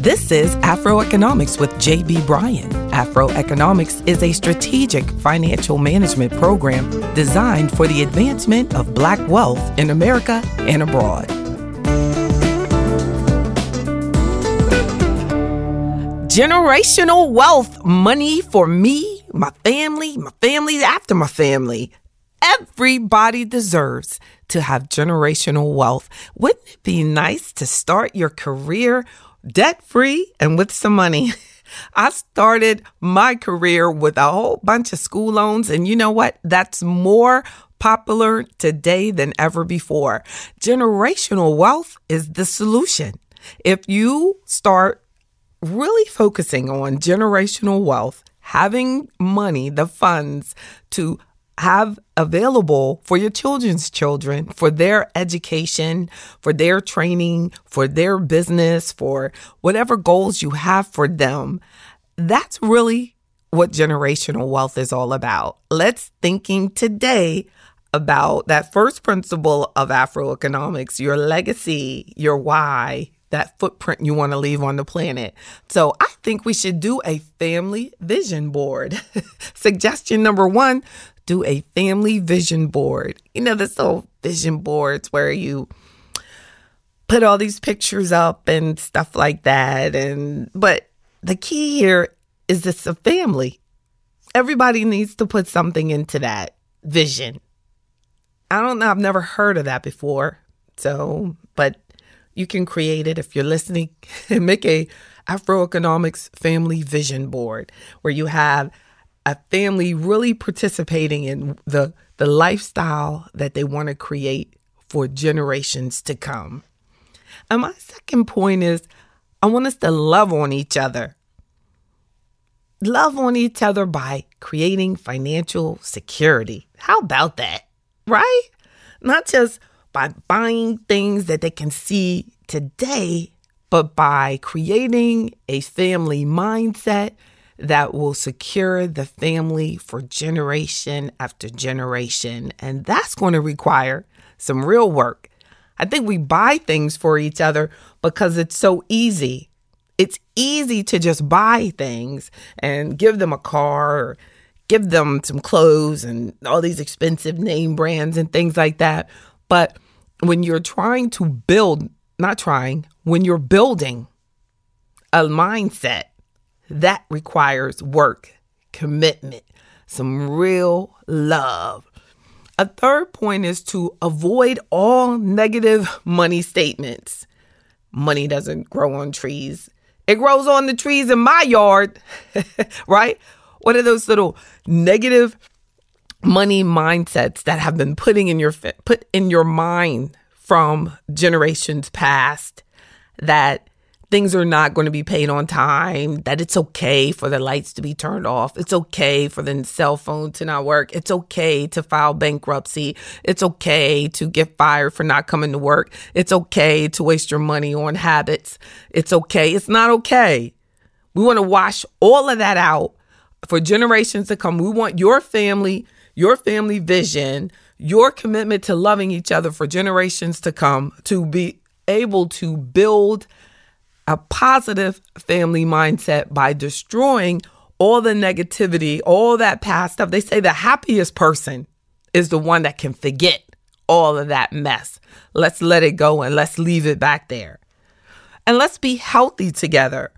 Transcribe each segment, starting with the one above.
This is Afroeconomics with JB Bryan. Afroeconomics is a strategic financial management program designed for the advancement of black wealth in America and abroad. Generational wealth, money for me, my family, my family after my family. Everybody deserves to have generational wealth. Wouldn't it be nice to start your career debt free and with some money? I started my career with a whole bunch of school loans, and you know what? That's more popular today than ever before. Generational wealth is the solution. If you start really focusing on generational wealth, having money, the funds to have available for your children's children for their education, for their training, for their business, for whatever goals you have for them. That's really what generational wealth is all about. Let's thinking today about that first principle of Afroeconomics, your legacy, your why, that footprint you want to leave on the planet. So I think we should do a family vision board. Suggestion number one do a family vision board. You know, this old vision boards where you put all these pictures up and stuff like that. And but the key here is it's a family. Everybody needs to put something into that vision. I don't know, I've never heard of that before. So, but you can create it if you're listening and make a Afroeconomics family vision board where you have a family really participating in the the lifestyle that they want to create for generations to come. And my second point is I want us to love on each other. Love on each other by creating financial security. How about that? Right? Not just by buying things that they can see today, but by creating a family mindset that will secure the family for generation after generation. And that's going to require some real work. I think we buy things for each other because it's so easy. It's easy to just buy things and give them a car or give them some clothes and all these expensive name brands and things like that. But when you're trying to build, not trying, when you're building a mindset that requires work, commitment, some real love. A third point is to avoid all negative money statements. Money doesn't grow on trees. It grows on the trees in my yard, right? What are those little negative money mindsets that have been putting in your put in your mind from generations past that things are not going to be paid on time, that it's okay for the lights to be turned off, it's okay for the cell phone to not work, it's okay to file bankruptcy, it's okay to get fired for not coming to work, it's okay to waste your money on habits, it's okay, it's not okay. We want to wash all of that out for generations to come. We want your family, your family vision, your commitment to loving each other for generations to come to be able to build a positive family mindset by destroying all the negativity, all that past stuff. They say the happiest person is the one that can forget all of that mess. Let's let it go and let's leave it back there. And let's be healthy together.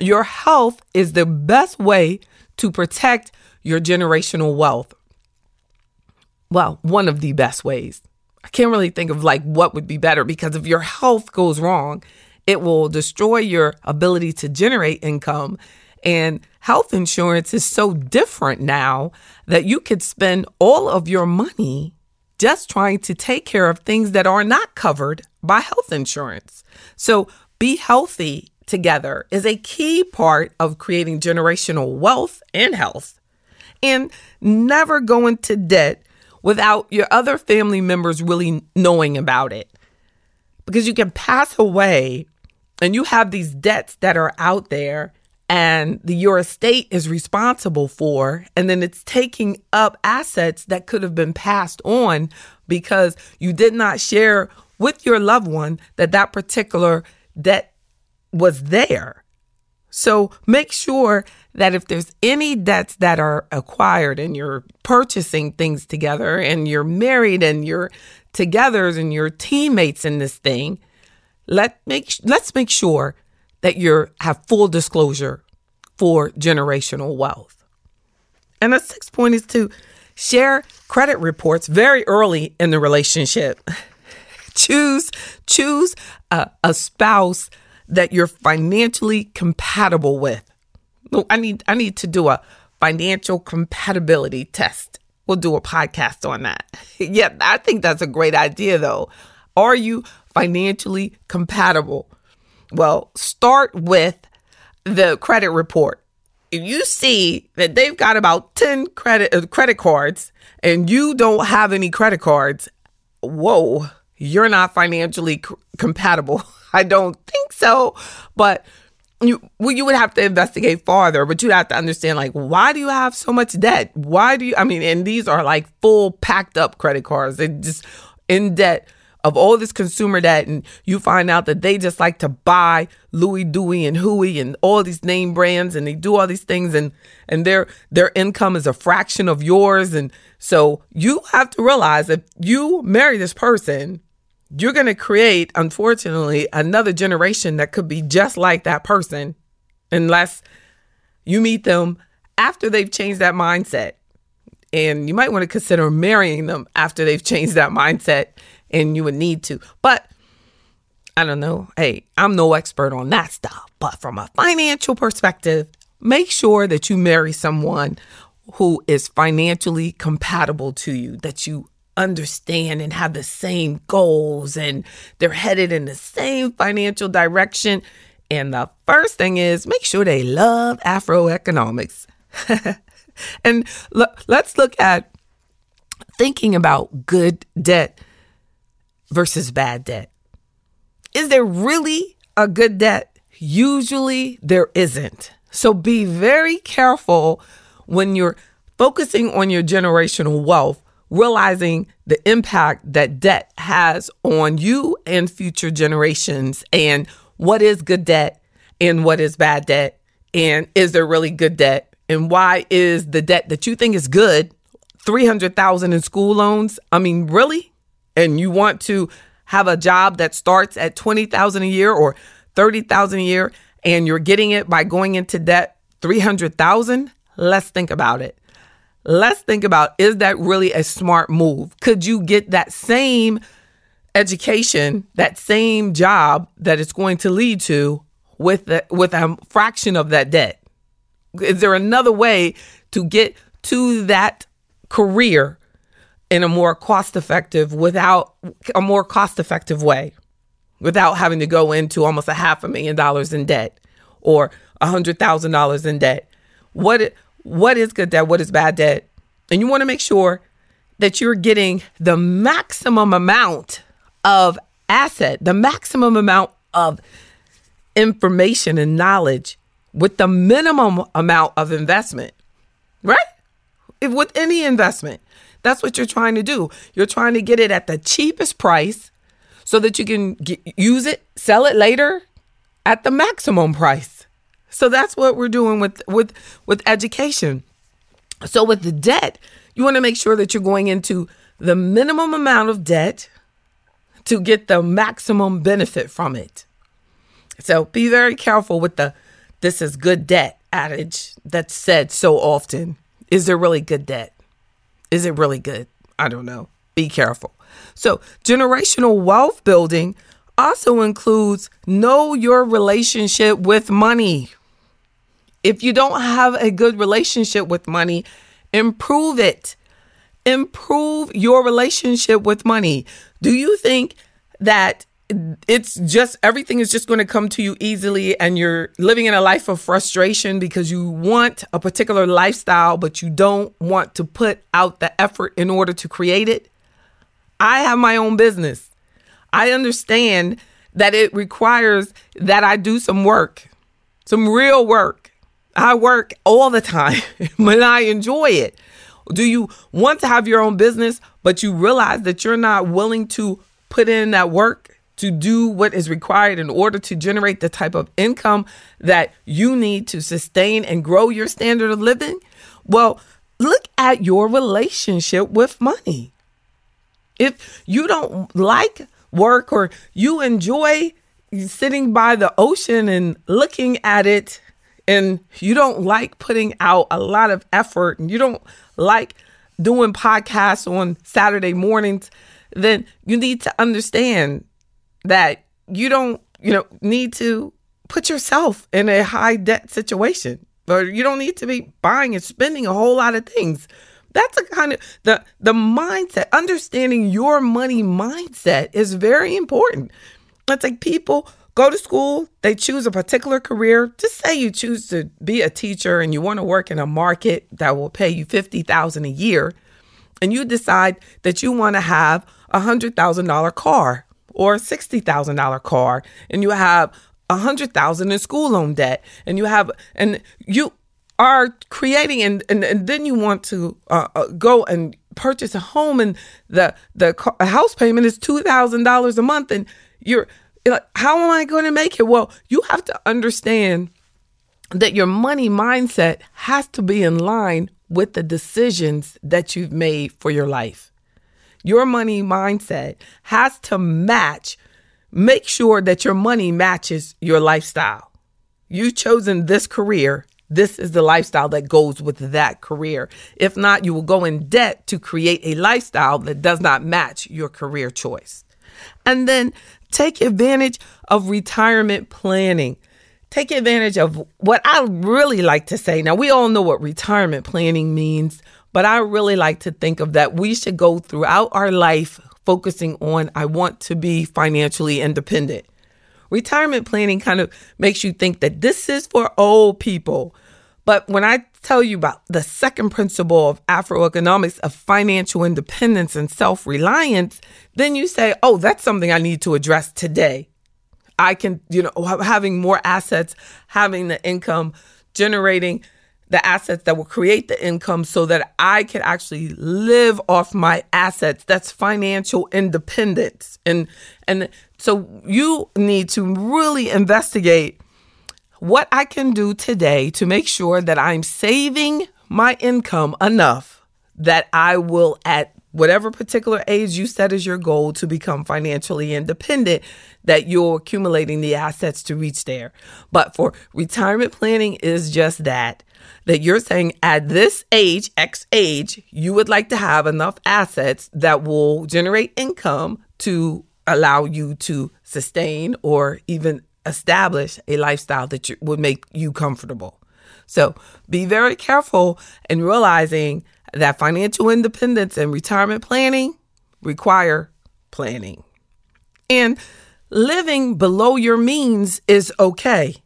Your health is the best way to protect your generational wealth. Well, one of the best ways. I can't really think of like what would be better because if your health goes wrong, it will destroy your ability to generate income. And health insurance is so different now that you could spend all of your money just trying to take care of things that are not covered by health insurance. So, be healthy together is a key part of creating generational wealth and health. And never go into debt without your other family members really knowing about it. Because you can pass away and you have these debts that are out there and the, your estate is responsible for, and then it's taking up assets that could have been passed on because you did not share with your loved one that that particular debt was there. So make sure that if there's any debts that are acquired and you're purchasing things together and you're married and you're together and you're teammates in this thing, let make let's make sure that you have full disclosure for generational wealth. And the sixth point is to share credit reports very early in the relationship. choose choose a, a spouse that you're financially compatible with. I need I need to do a financial compatibility test. We'll do a podcast on that. yeah, I think that's a great idea though. Are you financially compatible? Well, start with the credit report. If you see that they've got about 10 credit uh, credit cards and you don't have any credit cards, whoa, you're not financially c- compatible. I don't think so, but you well, you would have to investigate farther, but you'd have to understand like why do you have so much debt? Why do you I mean, and these are like full packed up credit cards. They just in debt of all this consumer debt, and you find out that they just like to buy Louis Dewey and Huey and all these name brands, and they do all these things, and and their their income is a fraction of yours, and so you have to realize if you marry this person, you're going to create, unfortunately, another generation that could be just like that person unless you meet them after they've changed that mindset. And you might want to consider marrying them after they've changed that mindset, and you would need to. But I don't know. Hey, I'm no expert on that stuff. But from a financial perspective, make sure that you marry someone who is financially compatible to you, that you understand and have the same goals and they're headed in the same financial direction. And the first thing is make sure they love Afro economics. and let's look at thinking about good debt versus bad debt. Is there really a good debt? Usually there isn't. So be very careful when you're focusing on your generational wealth realizing the impact that debt has on you and future generations and what is good debt and what is bad debt and is there really good debt and why is the debt that you think is good 300,000 in school loans I mean really and you want to have a job that starts at 20,000 a year or 30,000 a year and you're getting it by going into debt 300,000 let's think about it let's think about is that really a smart move? Could you get that same education, that same job that it's going to lead to with the, with a fraction of that debt? Is there another way to get to that career in a more cost effective without a more cost effective way without having to go into almost a half a million dollars in debt or a hundred thousand dollars in debt? What what is good debt, what is bad debt. And you want to make sure that you're getting the maximum amount of asset, the maximum amount of information and knowledge with the minimum amount of investment, right? If with any investment, that's what you're trying to do. You're trying to get it at the cheapest price so that you can get, use it, sell it later at the maximum price. So that's what we're doing with with with education. So with the debt, you want to make sure that you're going into the minimum amount of debt to get the maximum benefit from it. So be very careful with the this is good debt adage that's said so often. Is there really good debt? Is it really good? I don't know. Be careful. So, generational wealth building also includes know your relationship with money. If you don't have a good relationship with money, improve it. improve your relationship with money? Do you think that it's just everything is just going to come to you easily and you're living in a life of frustration because you want a particular lifestyle but you don't want to put out the effort in order to create it. I have my own business. I understand that it requires that i do some work some real work. I work all the time but i enjoy it. Do you want to have your own business but you realize that you're not willing to put in that work to do what is required in order to generate the type of income that you need to sustain and grow your standard of living? Well, look at your relationship with money. If you don't like work or you enjoy sitting by the ocean and looking at it, and you don't like putting out a lot of effort and you don't like doing podcasts on Saturday mornings, then you need to understand that you don't, you know, need to put yourself in a high debt situation or you don't need to be buying and spending a whole lot of things. That's a kind of the the mindset, understanding your money mindset is very important. It's like people go to school, they choose a particular career. Just say you choose to be a teacher and you want to work in a market that will pay you 50,000 a year and you decide that you want to have a $100,000 car or a $60,000 car and you have a hundred thousand in school loan debt and you have and you are creating and and, and then you want to uh, uh, go and purchase a home and the the house payment is two thousand dollars a month and you're, you're how am I going to make it? Well, you have to understand that your money mindset has to be in line with the decisions that you've made for your life your money mindset has to match, make sure that your money matches your lifestyle. You've chosen this career. This is the lifestyle that goes with that career. If not, you will go in debt to create a lifestyle that does not match your career choice. And then take advantage of retirement planning. Take advantage of what I really like to say. Now, we all know what retirement planning means, but I really like to think of that we should go throughout our life focusing on, I want to be financially independent. Retirement planning kind of makes you think that this is for old people. But when I tell you about the second principle of Afroeconomics of financial independence and self reliance, then you say, oh, that's something I need to address today. I can, you know, having more assets, having the income, generating the assets that will create the income so that I can actually live off my assets. That's financial independence. And and so you need to really investigate what I can do today to make sure that I'm saving my income enough that I will at whatever particular age you set as your goal to become financially independent that you're accumulating the assets to reach there. But for retirement planning is just that that you're saying at this age, X age, you would like to have enough assets that will generate income to allow you to sustain or even establish a lifestyle that would make you comfortable. So be very careful in realizing that financial independence and retirement planning require planning. And living below your means is okay.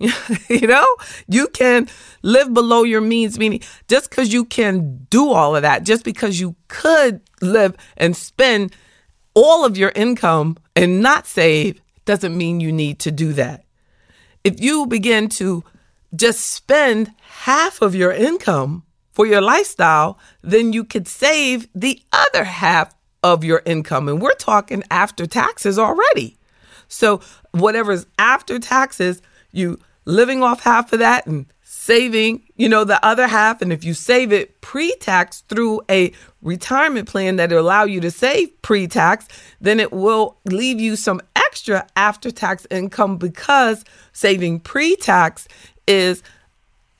you know, you can live below your means, meaning just because you can do all of that, just because you could live and spend all of your income and not save, doesn't mean you need to do that. If you begin to just spend half of your income for your lifestyle, then you could save the other half of your income. And we're talking after taxes already. So, whatever's after taxes, you living off half of that and saving, you know, the other half. And if you save it pre tax through a retirement plan that will allow you to save pre tax, then it will leave you some extra after tax income because saving pre tax is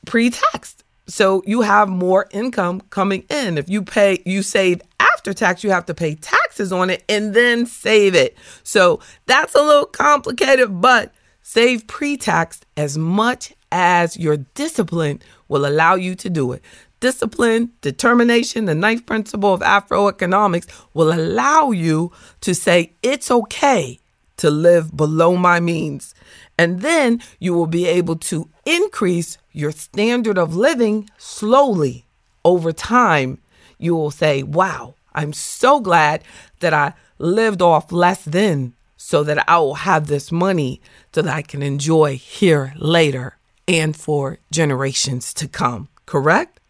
pre taxed. So you have more income coming in. If you pay, you save after tax, you have to pay taxes on it and then save it. So that's a little complicated, but Save pre tax as much as your discipline will allow you to do it. discipline, determination, the ninth principle of Afro economics will allow you to say it's okay to live below my means. And then you will be able to increase your standard of living slowly over time. You will say, wow, I'm so glad that I lived off less than so that I will have this money so that I can enjoy here later and for generations to come. Correct?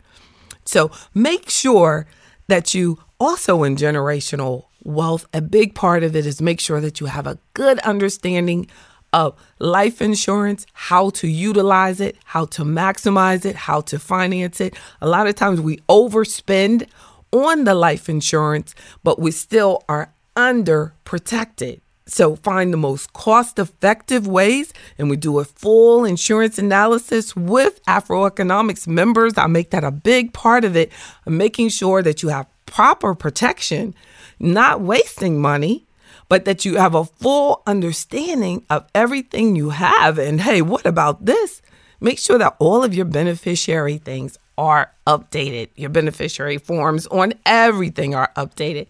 So make sure that you also in generational wealth, a big part of it is make sure that you have a good understanding of life insurance, how to utilize it, how to maximize it, how to finance it. A lot of times we overspend on the life insurance, but we still are under protected. So find the most cost effective ways, and we do a full insurance analysis with Afro Economics members. I make that a big part of it, making sure that you have proper protection, not wasting money, but that you have a full understanding of everything you have. And hey, what about this? Make sure that all of your beneficiary things are updated. Your beneficiary forms on everything are updated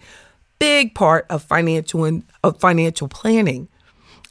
big part of financial of financial planning.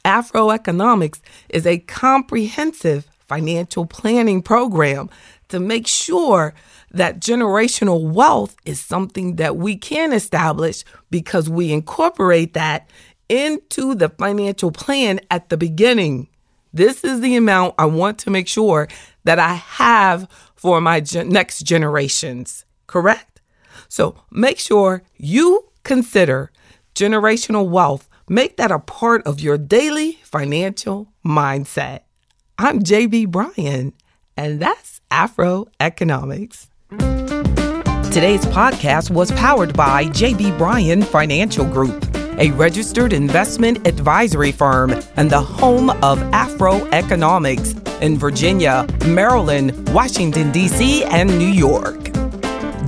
Afro economics is a comprehensive financial planning program to make sure that generational wealth is something that we can establish because we incorporate that into the financial plan at the beginning. This is the amount I want to make sure that I have for my gen- next generations, correct? So make sure you consider generational wealth, make that a part of your daily financial mindset. I'm JB Bryan, and that's Afro Economics. Today's podcast was powered by JB Bryan Financial Group, a registered investment advisory firm and the home of Afro Economics in Virginia, Maryland, Washington, D.C., and New York.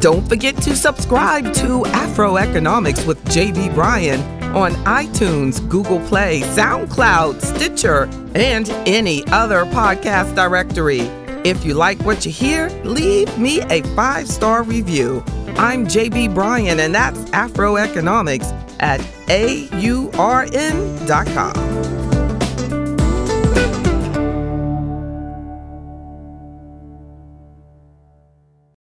Don't forget to subscribe to Afro Economics with JB Bryan on iTunes, Google Play, SoundCloud, Stitcher, and any other podcast directory. If you like what you hear, leave me a five star review. I'm JB Bryan, and that's Afro Economics at AURN.com.